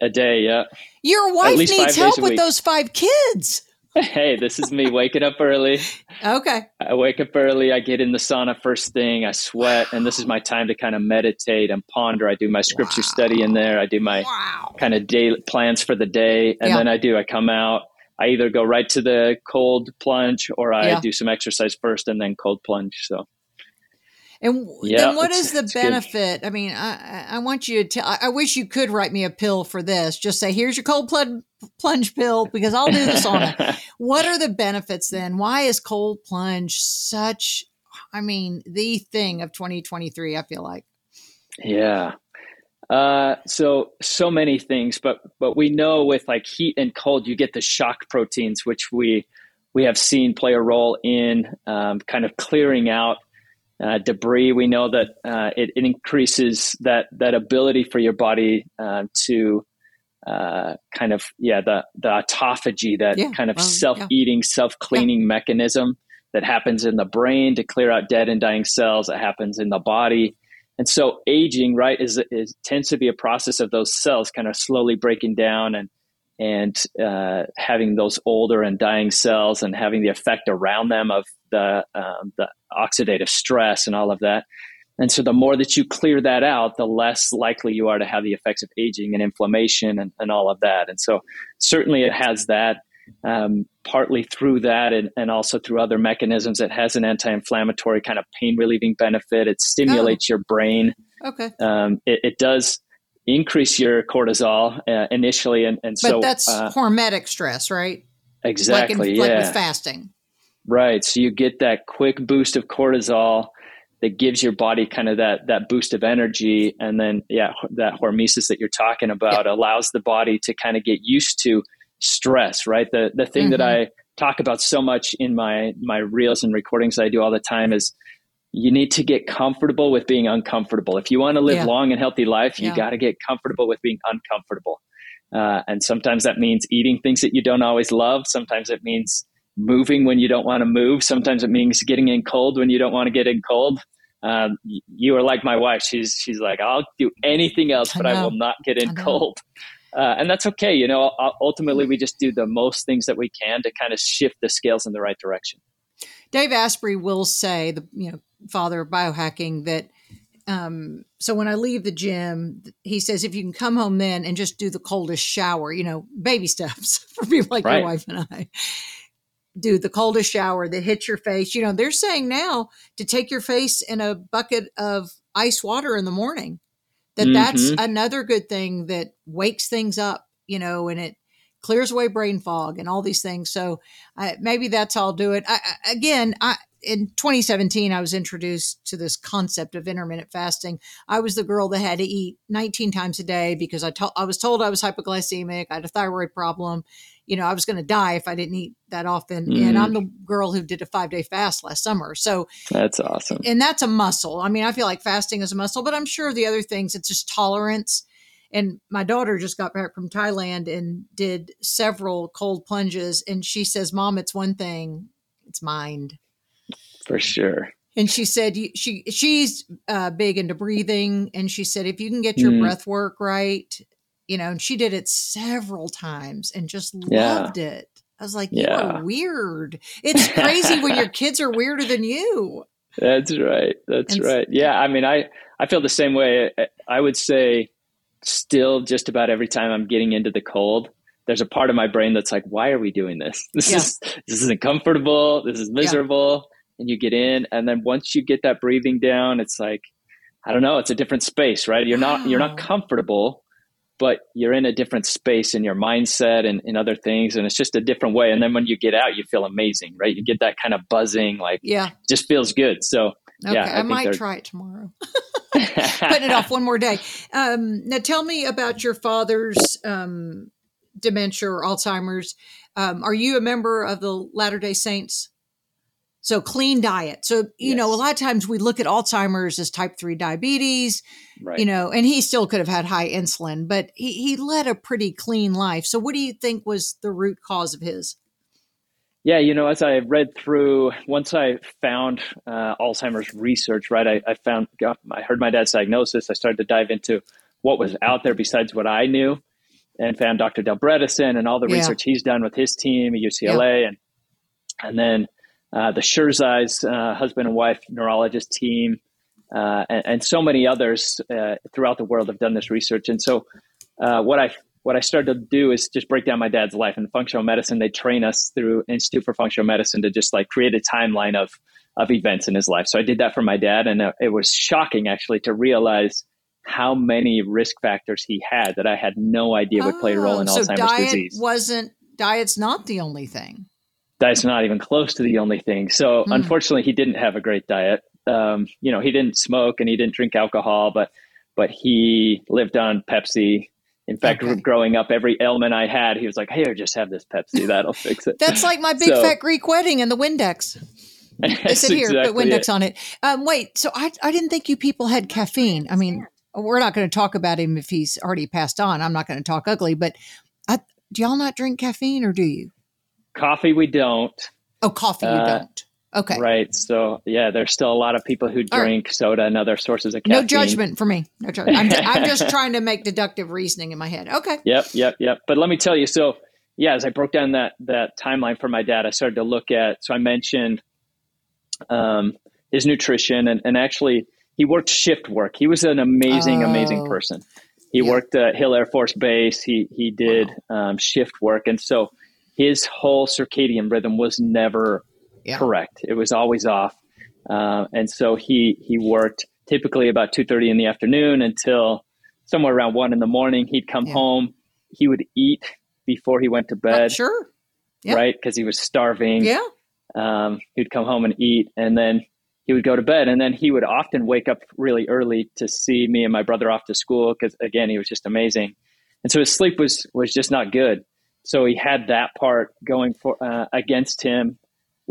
a day. Yeah.
Your wife needs help with
week.
those five kids.
Hey, this is me waking up early.
Okay.
I wake up early. I get in the sauna first thing. I sweat, and this is my time to kind of meditate and ponder. I do my scripture study in there. I do my
Wow.
kind of daily plans for the day, and
Yeah.
then I do. I come out. I either go right to the cold plunge, or I
Yeah.
do some exercise first and then cold plunge. So
And
Yeah,
then what is the
it's good.
benefit? I mean, I, I- want you to tell, I, I wish you could write me a pill for this. Just say, here's your cold plunge, plunge pill because I'll do the sauna. what are the benefits then? Why is cold plunge such, I mean, the thing of 2023, I feel like.
Yeah. Uh, so so many things, but but we know with like heat and cold, you get the shock proteins, which we we have seen play a role in um, kind of clearing out uh, debris. We know that uh, it, it increases that that ability for your body uh, to uh, kind of yeah the the autophagy that
Yeah,
kind of
well,
self eating self cleaning mechanism that happens in the brain to clear out dead and dying cells. That happens in the body. And so aging, right, is, is tends to be a process of those cells kind of slowly breaking down and and uh, having those older and dying cells and having the effect around them of the um, the oxidative stress and all of that. And so the more that you clear that out, the less likely you are to have the effects of aging and inflammation and, and all of that. And so certainly it has that. Um, partly through that and, and also through other mechanisms. It has an anti inflammatory kind of pain relieving benefit. It stimulates your brain.
Okay.
Um, it, it does increase your cortisol uh, initially. And, and
But
so,
that's
uh,
hormetic stress, right?
exactly,
Like, in,
yeah.
like with fasting.
Right. So you get that quick boost of cortisol that gives your body kind of that that boost of energy and then yeah that hormesis that you're talking about allows the body to kind of get used to stress right the the thing that
Mhm.
i talk about so much in my my reels and recordings that i do all the time is you need to get comfortable with being uncomfortable if you want to live
Yeah.
long and healthy life you
Yeah.
got to get comfortable with being uncomfortable uh, and sometimes that means eating things that you don't always love sometimes it means moving when you don't want to move. Sometimes it means getting in cold when you don't want to get in cold. Um, you are like my wife. She's she's like, I'll do anything else, but I,
know.
will not get in cold. Uh, and that's okay. You know, ultimately, we just do the most things that we can to kind of shift the scales in the right direction.
Dave Asprey will say, the you know father of biohacking, that um, so when I leave the gym, he says if you can come home then and just do the coldest shower, you know, baby steps for people like
Right.
your wife and I. Do the coldest shower that hits your face. You know, they're saying now to take your face in a bucket of ice water in the morning. That that's
Mhm.
another good thing that wakes things up, you know, and it clears away brain fog and all these things. So I, maybe that's how I'll do it. I, I- again, I in 2017 I was introduced to this concept of intermittent fasting. I was the girl that had to eat 19 times a day because I to- I was told I was hypoglycemic. I had a thyroid problem. You know, I was going to die if I didn't eat that often. And
Mhm.
I'm the girl who did a five day fast last summer. So
That's awesome.
and that's a muscle. I mean, I feel like fasting is a muscle, but I'm sure the other things, it's just tolerance. And my daughter just got back from Thailand and did several cold plunges. And she says, Mom, it's one thing, it's mind.
For sure.
And she said, she she's uh, big into breathing. And she said, if you can get your
Mm.
breath work right, you know, and she did it several times and just
Yeah.
loved it. I was like, you
Yeah.
are weird. It's crazy when your kids are weirder than you.
That's right. That's
And-
right. Yeah. I mean, I, I feel the same way. I- I would say still just about every time I'm getting into the cold, there's a part of my brain that's like, why are we doing this? This
Yeah.
is, this isn't comfortable. This is miserable. And you get in. And then once you get that breathing down, it's like, I don't know, it's a different space, right? You're not, you're not comfortable, but you're in a different space in your mindset and in other things. And it's just a different way. And then when you get out, you feel amazing, right? You get that kind of buzzing, like
Yeah.
just feels good. So
Okay.
Yeah, I
I, might try it tomorrow. putting it off one more day. Um, now, tell me about your father's um, dementia or Alzheimer's. Um, are you a member of the Latter Day Saints? So clean diet. So you yes. know, a lot of times we look at Alzheimer's as type three diabetes. Right. You know, and he still could have had high insulin, but he he led a pretty clean life. So, what do you think was the root cause of his?
Yeah, you know, as I read through, once I found uh, Alzheimer's research, right, I, I found, I heard my dad's diagnosis. I started to dive into what was out there besides what I knew and found Dr. Dale Bredesen and all the yeah. research he's done with his team at UCLA. Yeah. And, and then uh, the Sherzai's uh, husband and wife neurologist team, uh, and, and, so many others uh, throughout the world have done this research. And so, uh, what I what I started to do is just break down my dad's life in functional medicine. They train us through Institute for Functional Medicine to just like create a timeline of of events in his life. So I did that for my dad, and it was shocking actually to realize how many risk factors he had that I had no idea would play a role in oh, so Alzheimer's
diet
disease.
Wasn't diet's not the only thing.
Diet's not even close to the only thing. So mm. unfortunately, he didn't have a great diet. Um, you know, he didn't smoke and he didn't drink alcohol, but but he lived on Pepsi in fact, okay. growing up, every ailment I had, he was like, "Hey, just have this Pepsi. That'll fix it."
That's like my big so, fat Greek wedding and the Windex. I said here, exactly put Windex it. on it. Um, wait, so I I didn't think you people had caffeine. I mean, we're not going to talk about him if he's already passed on. I'm not going to talk ugly, but I, do y'all not drink caffeine or do you?
Coffee, we don't.
Oh, coffee, you uh, don't. Okay.
Right. So yeah, there's still a lot of people who drink right. soda and other sources of caffeine.
No judgment for me. No judgment. I'm, just, I'm just trying to make deductive reasoning in my head. Okay.
Yep. Yep. Yep. But let me tell you. So yeah, as I broke down that that timeline for my dad, I started to look at. So I mentioned um, his nutrition, and, and actually he worked shift work. He was an amazing, oh. amazing person. He yeah. worked at Hill Air Force Base. He he did wow. um, shift work, and so his whole circadian rhythm was never yeah. correct. It was always off. Uh, and so he he worked typically about two thirty in the afternoon until somewhere around one in the morning. He'd come yeah. home. He would eat before he went to bed. Uh,
sure.
Yeah. Right, because he was starving.
Yeah.
Um, he'd come home and eat, and then he would go to bed, and then he would often wake up really early to see me and my brother off to school. Because again, he was just amazing, and so his sleep was was just not good. So he had that part going for uh, against him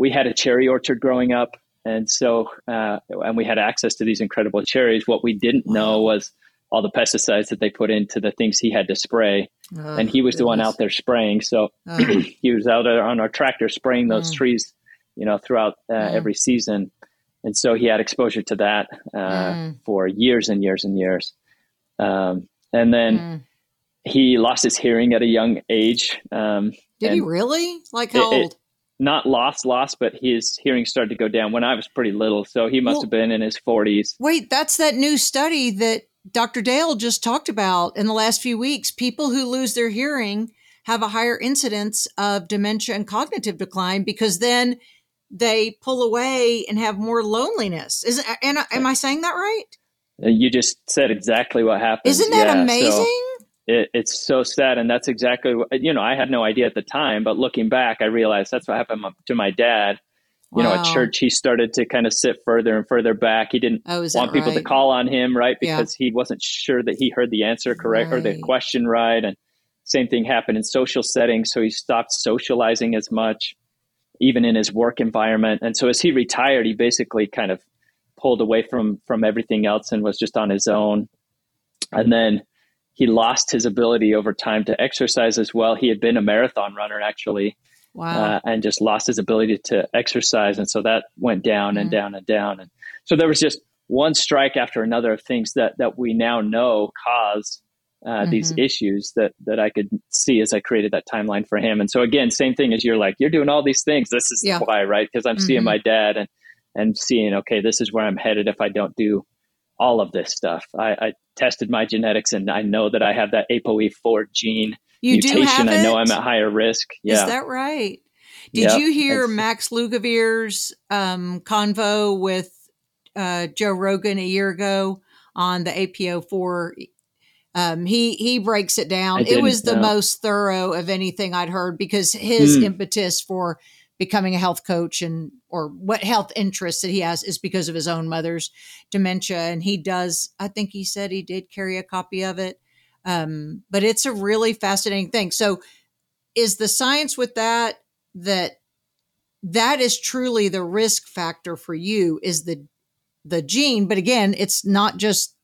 we had a cherry orchard growing up, and so uh, and we had access to these incredible cherries. What we didn't know was all the pesticides that they put into the things he had to spray, oh, and he was goodness. the one out there spraying. So oh. he was out there on our tractor spraying those mm. trees, you know, throughout uh, mm. every season, and so he had exposure to that uh, mm. for years and years and years, um, and then. He lost his hearing at a young age. Um,
Did he really? Like how it, old?
not lost, lost, but his hearing started to go down when I was pretty little. So he must well, have been in his 40s.
Wait, that's that new study that Dr. Dale just talked about in the last few weeks. People who lose their hearing have a higher incidence of dementia and cognitive decline because then they pull away and have more loneliness. Is and am I saying that right?
You just said exactly what happened.
Isn't that yeah, amazing? So
it, it's so sad and that's exactly what you know i had no idea at the time but looking back i realized that's what happened to my dad you wow. know at church he started to kind of sit further and further back he didn't oh, want people right? to call on him right because yeah. he wasn't sure that he heard the answer correct right. or the question right and same thing happened in social settings so he stopped socializing as much even in his work environment and so as he retired he basically kind of pulled away from from everything else and was just on his own and then he lost his ability over time to exercise as well. He had been a marathon runner actually, wow. uh, and just lost his ability to exercise, and so that went down mm and down and down. And so there was just one strike after another of things that that we now know cause uh, mm-hmm. these issues that that I could see as I created that timeline for him. And so again, same thing as you're like, you're doing all these things. This is yeah. why, right? Because I'm mm-hmm. seeing my dad and and seeing, okay, this is where I'm headed if I don't do all of this stuff. I, I, tested my genetics and I know that I have that ApoE4 gene you mutation. I know I'm at higher risk. Yeah.
Is that right? Did yep. you hear Max Lugavere's um, convo with uh, Joe Rogan a year ago on the APO4? Um, he he breaks it down. It was the most thorough of anything I'd heard because his mm. impetus for becoming a health coach and or what health interests that he has is because of his own mother's dementia. And he does i think he said he did carry a copy of it. Um, but it's a really fascinating thing. So is the science with that that that is truly the risk factor for you is the the gene. But again it's not just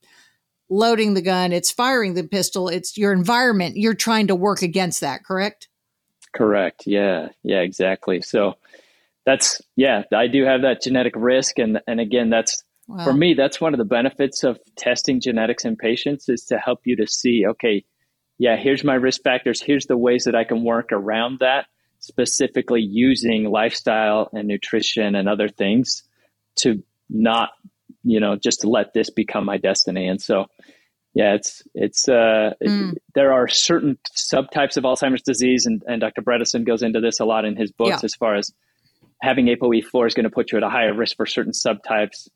loading the gun it's firing the pistol it's your environment. You're trying to work against that correct
Correct. Yeah. Yeah, exactly. So that's yeah, I do have that genetic risk and and again that's wow. for me that's one of the benefits of testing genetics in patients is to help you to see okay, yeah, here's my risk factors, here's the ways that I can work around that specifically using lifestyle and nutrition and other things to not you know just to let this become my destiny and so yeah, it's it's uh, mm. it, there are certain subtypes of Alzheimer's disease, and, and Dr. Bredesen goes into this a lot in his books yeah. as far as having ApoE4 is going to put you at a higher risk for certain subtypes,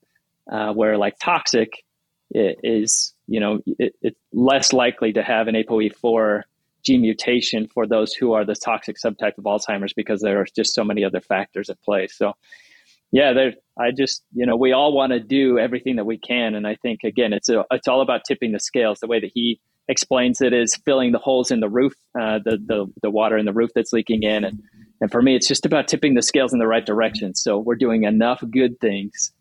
uh, where like toxic is you know it, it's less likely to have an ApoE4 gene mutation for those who are the toxic subtype of Alzheimer's because there are just so many other factors at play. So yeah, there. I just you know we all want to do everything that we can, and I think again it's a, it's all about tipping the scales. The way that he explains it is filling the holes in the roof, uh, the the the water in the roof that's leaking in, and and for me it's just about tipping the scales in the right direction. So we're doing enough good things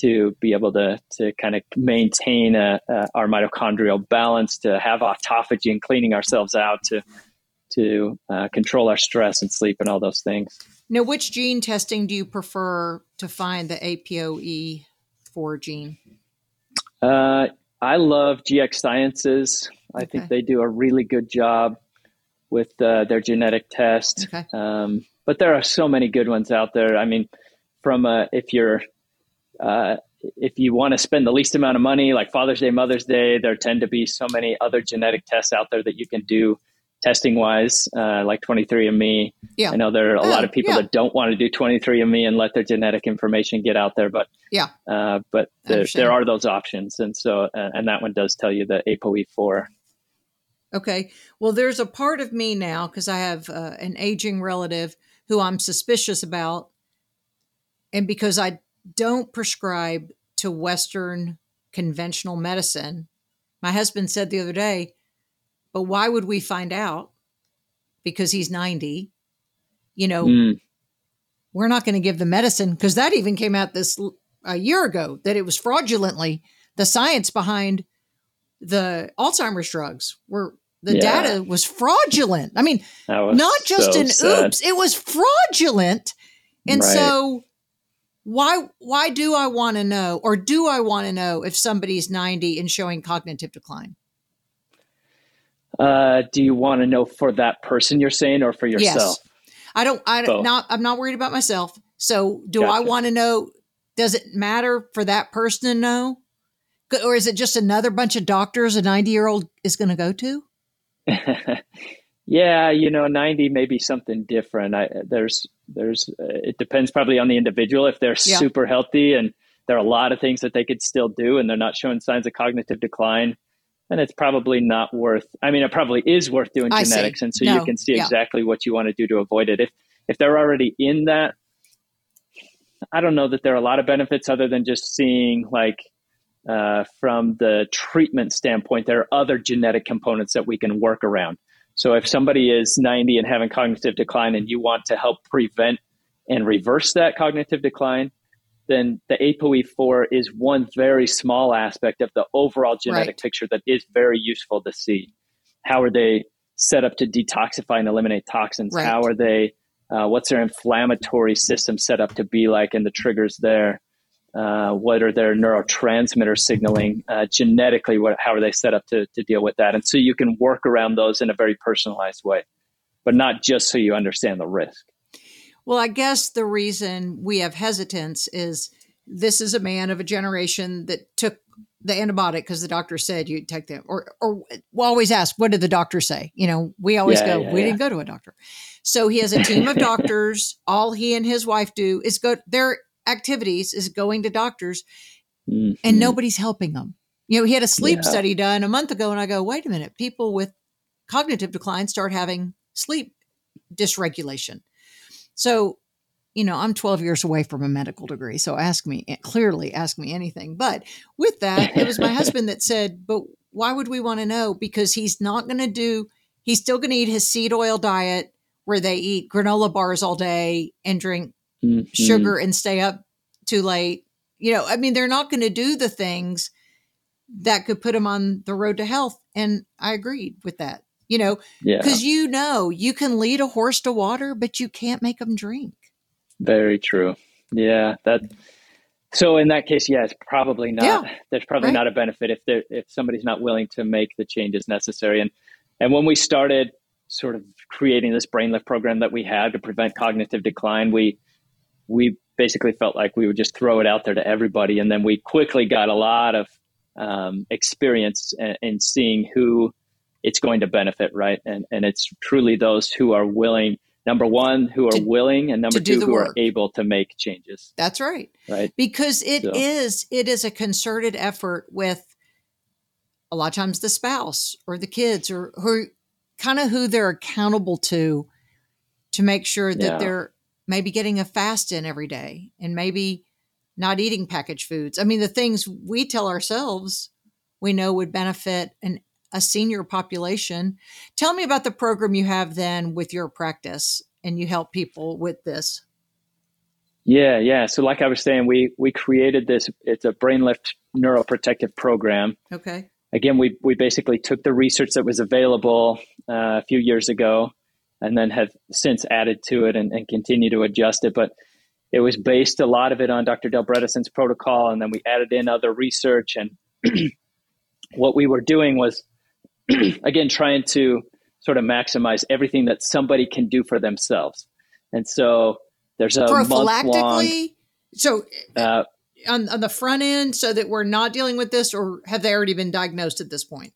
to be able to to kind of maintain a, a, our mitochondrial balance, to have autophagy and cleaning ourselves out, to to uh, control our stress and sleep and all those things.
Now, which gene testing do you prefer to find the APOE4 gene?
Uh, I love GX Sciences. I okay. think they do a really good job with uh, their genetic test. Okay. Um, but there are so many good ones out there. I mean, from uh, if you're uh, if you want to spend the least amount of money, like Father's Day, Mother's Day, there tend to be so many other genetic tests out there that you can do testing wise, uh, like 23andMe. Yeah. I know there are a lot of people yeah. that don't want to do 23andMe and let their genetic information get out there, but
yeah,
uh, but there, there, are those options. And so, uh, and that one does tell you the ApoE4.
Okay. Well, there's a part of me now because I have uh, an aging relative who I'm suspicious about. And because I don't prescribe to Western conventional medicine, my husband said the other day, but why would we find out? Because he's 90. You know, mm. we're not going to give the medicine because that even came out this a year ago that it was fraudulently the science behind the Alzheimer's drugs were the yeah. data was fraudulent. I mean, not just so an sad. oops, it was fraudulent. And right. so why why do I want to know or do I want to know if somebody's 90 and showing cognitive decline?
Uh, do you want to know for that person you're saying or for yourself? Yes.
I don't. I don't. Not. I'm not worried about myself. So, do gotcha. I want to know? Does it matter for that person to know, or is it just another bunch of doctors a 90 year old is going to go to?
yeah, you know, 90 may be something different. I, there's, there's. Uh, it depends probably on the individual. If they're yeah. super healthy and there are a lot of things that they could still do, and they're not showing signs of cognitive decline then it's probably not worth i mean it probably is worth doing genetics and so no. you can see yeah. exactly what you want to do to avoid it if if they're already in that i don't know that there are a lot of benefits other than just seeing like uh, from the treatment standpoint there are other genetic components that we can work around so if somebody is 90 and having cognitive decline and you want to help prevent and reverse that cognitive decline then the ApoE4 is one very small aspect of the overall genetic right. picture that is very useful to see. How are they set up to detoxify and eliminate toxins? Right. How are they, uh, what's their inflammatory system set up to be like and the triggers there? Uh, what are their neurotransmitter signaling uh, genetically? What, how are they set up to, to deal with that? And so you can work around those in a very personalized way, but not just so you understand the risk.
Well, I guess the reason we have hesitance is this is a man of a generation that took the antibiotic because the doctor said you take them, or or we always ask, what did the doctor say? You know, we always yeah, go, yeah, we yeah. didn't go to a doctor. So he has a team of doctors. All he and his wife do is go. Their activities is going to doctors, mm-hmm. and nobody's helping them. You know, he had a sleep study done a month ago, and I go, wait a minute, people with cognitive decline start having sleep dysregulation. So you know, I'm 12 years away from a medical degree, so ask me clearly, ask me anything. But with that, it was my husband that said, "But why would we want to know? Because he's not going to do. He's still going to eat his seed oil diet where they eat granola bars all day and drink mm-hmm. sugar and stay up too late. You know, I mean, they're not going to do the things that could put them on the road to health. And I agreed with that. You know, because yeah. you know you can lead a horse to water, but you can't make them drink.
Very true. Yeah, that. So in that case, yeah, it's probably not. Yeah, there's probably right. not a benefit if there if somebody's not willing to make the changes necessary. And and when we started sort of creating this brain lift program that we had to prevent cognitive decline, we we basically felt like we would just throw it out there to everybody, and then we quickly got a lot of um, experience in, in seeing who it's going to benefit, right? And and it's truly those who are willing. Number one, who are to, willing, and number two, who work. are able to make changes.
That's right.
Right.
Because it so. is it is a concerted effort with a lot of times the spouse or the kids or who kind of who they're accountable to to make sure that yeah. they're maybe getting a fast in every day and maybe not eating packaged foods. I mean, the things we tell ourselves we know would benefit an, a senior population. Tell me about the program you have then with your practice and you help people with this.
Yeah, yeah. So like I was saying, we we created this it's a brain lift neuroprotective program.
Okay
again, we we basically took the research that was available uh, a few years ago, and then have since added to it and, and continue to adjust it. But it was based a lot of it on Dr. Dale Bredesen's protocol, and then we added in other research. And what we were doing was, again, trying to sort of maximize everything that somebody can do for themselves. And so there's a prophylactically.
So uh, on, on the front end so that we're not dealing with this, or have they already been diagnosed at this point?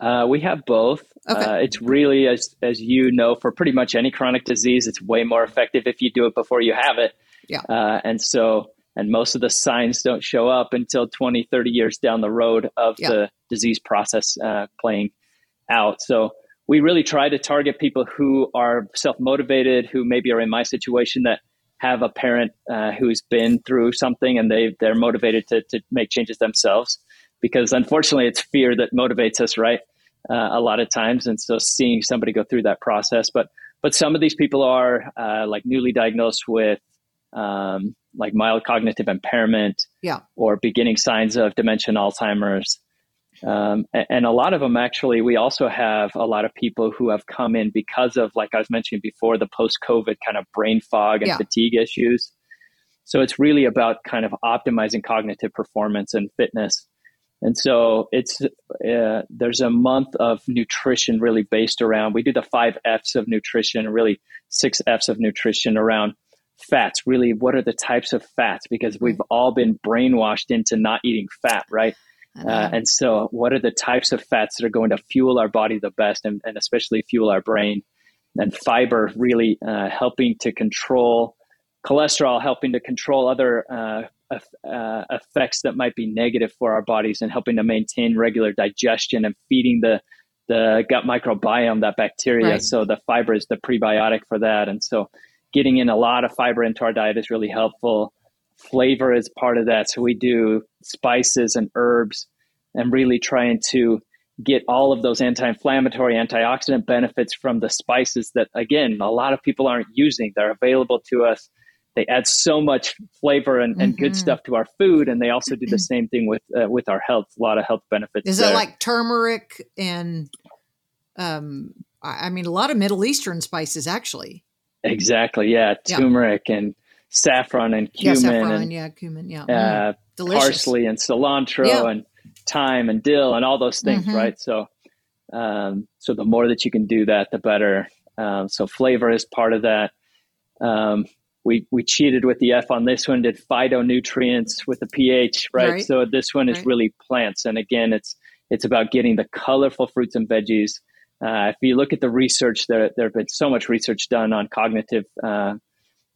Uh, we have both. Okay. Uh, it's really, as as you know, for pretty much any chronic disease, it's way more effective if you do it before you have it.
Yeah. Uh,
and so, and most of the signs don't show up until 20, 30 years down the road of yeah. the disease process uh, playing out. So we really try to target people who are self motivated, who maybe are in my situation that have a parent uh, who's been through something and they they're motivated to to make changes themselves because unfortunately it's fear that motivates us right uh, a lot of times and so seeing somebody go through that process but but some of these people are uh, like newly diagnosed with um, like mild cognitive impairment
yeah.
or beginning signs of dementia and alzheimer's um, and, a lot of them actually, we also have a lot of people who have come in because of, like I was mentioning before, the post COVID kind of brain fog and yeah. fatigue issues. So it's really about kind of optimizing cognitive performance and fitness. And so it's uh, there's a month of nutrition really based around. We do the five F's of nutrition, really six F's of nutrition around fats. Really, what are the types of fats? Because we've all been brainwashed into not eating fat, right? Uh, and so, what are the types of fats that are going to fuel our body the best and, and especially fuel our brain? And fiber really uh, helping to control cholesterol, helping to control other uh, uh, effects that might be negative for our bodies, and helping to maintain regular digestion and feeding the the gut microbiome, that bacteria. Right. So the fiber is the prebiotic for that, and so getting in a lot of fiber into our diet is really helpful flavor is part of that. So we do spices and herbs and really trying to get all of those anti-inflammatory antioxidant benefits from the spices that again a lot of people aren't using they're available to us they add so much flavor and, and mm-hmm. good stuff to our food and they also do the same thing with uh, with our health a lot of health benefits
is there. it like turmeric and um i mean a lot of middle eastern spices actually
exactly yeah turmeric yeah. and saffron and cumin yeah, saffron, and
yeah, cumin, yeah, uh,
mm, parsley and cilantro and thyme and dill and all those things, mm-hmm. right? So, um, so the more that you can do that, the better. Um, so flavor is part of that. Um, we we cheated with the F on this one. Did phytonutrients with the pH, right? right. So this one is right. really plants, and again, it's it's about getting the colorful fruits and veggies. Uh, if you look at the research, there there have been so much research done on cognitive uh,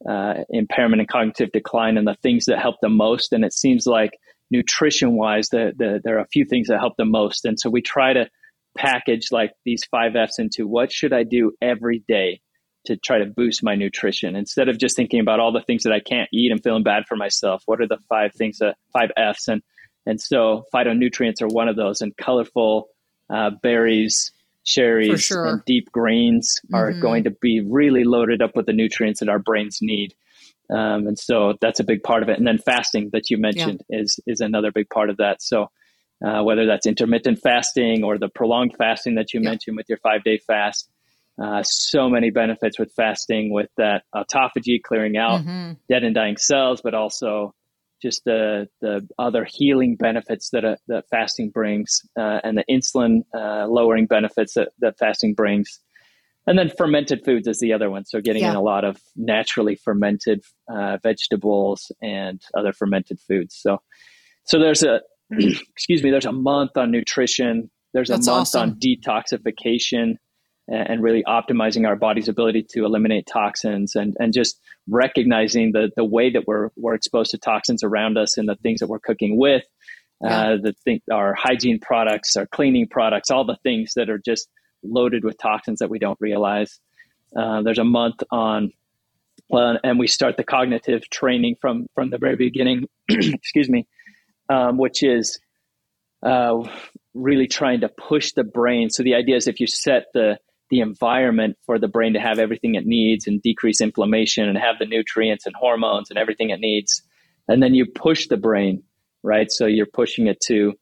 uh, impairment and cognitive decline and the things that help the most. And it seems like nutrition wise, the, the, there are a few things that help the most. And so we try to package like these five F's into what should I do every day to try to boost my nutrition instead of just thinking about all the things that I can't eat and feeling bad for myself. What are the five things that five F's and and so phytonutrients are one of those and colorful uh, berries, cherries,
sure.
and deep greens are
Mhm.
going to be really loaded up with the nutrients that our brains need. Um, and so that's a big part of it. And then fasting that you mentioned is is another big part of that. So uh, whether that's intermittent fasting or the prolonged fasting that you
Yeah.
mentioned with your five day fast, uh, so many benefits with fasting, with that autophagy clearing out
Mhm.
dead and dying cells, but also just the the other healing benefits that uh, that fasting brings, uh, and the insulin uh, lowering benefits that, that fasting brings. And then fermented foods is the other one. So getting in a lot of naturally fermented uh, vegetables and other fermented foods. So so there's a excuse me, there's a month on nutrition. There's
That's
a month
awesome.
on detoxification and, really optimizing our body's ability to eliminate toxins and, and just recognizing the, the way that we're, we're exposed to toxins around us and the things that we're cooking with,
Yeah.
uh, the thing, our hygiene products, our cleaning products, all the things that are just loaded with toxins that we don't realize. Uh, there's a month on, well, and we start the cognitive training from from the very beginning. excuse me, um, which is uh, really trying to push the brain. So the idea is if you set the the environment for the brain to have everything it needs and decrease inflammation and have the nutrients and hormones and everything it needs, and then you push the brain, right? So you're pushing it to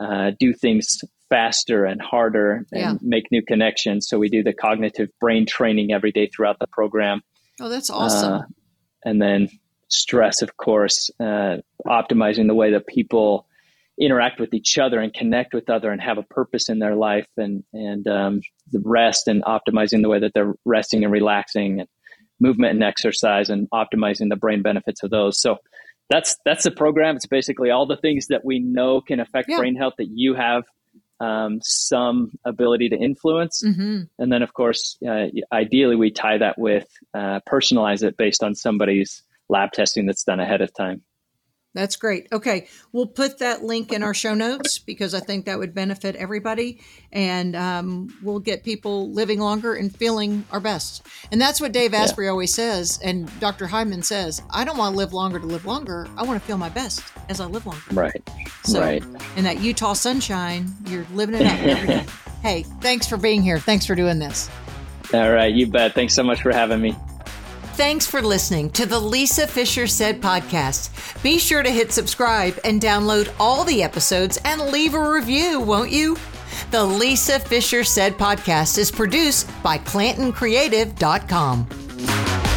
uh, do things faster and harder and
Yeah.
make new connections. So we do the cognitive brain training every day throughout the program.
Oh, that's awesome.
Uh, and then stress, of course, uh, optimizing the way that people interact with each other and connect with other and have a purpose in their life and, and um, the rest and optimizing the way that they're resting and relaxing and movement and exercise and optimizing the brain benefits of those. So that's, that's the program. It's basically all the things that we know can affect
Yeah.
brain health that you have um, some ability to influence.
hmm
And then, of course, uh, ideally, we tie that with uh, personalize it based on somebody's lab testing that's done ahead of time.
That's great. Okay. We'll put that link in our show notes because I think that would benefit everybody. And um, we'll get people living longer and feeling our best. And that's what Dave Asprey always says. And Dr. Hyman says, I don't want to live longer to live longer. I want to feel my best as I live longer.
Right.
So,
Right.
in that Utah sunshine, you're living it up every day. hey, thanks for being here. Thanks for doing this.
All right. You bet. Thanks so much for having me.
Thanks for listening to the Lisa Fischer Said podcast. Be sure to hit subscribe and download all the episodes and leave a review, won't you? The Lisa Fischer Said podcast is produced by ClantonCreative.com.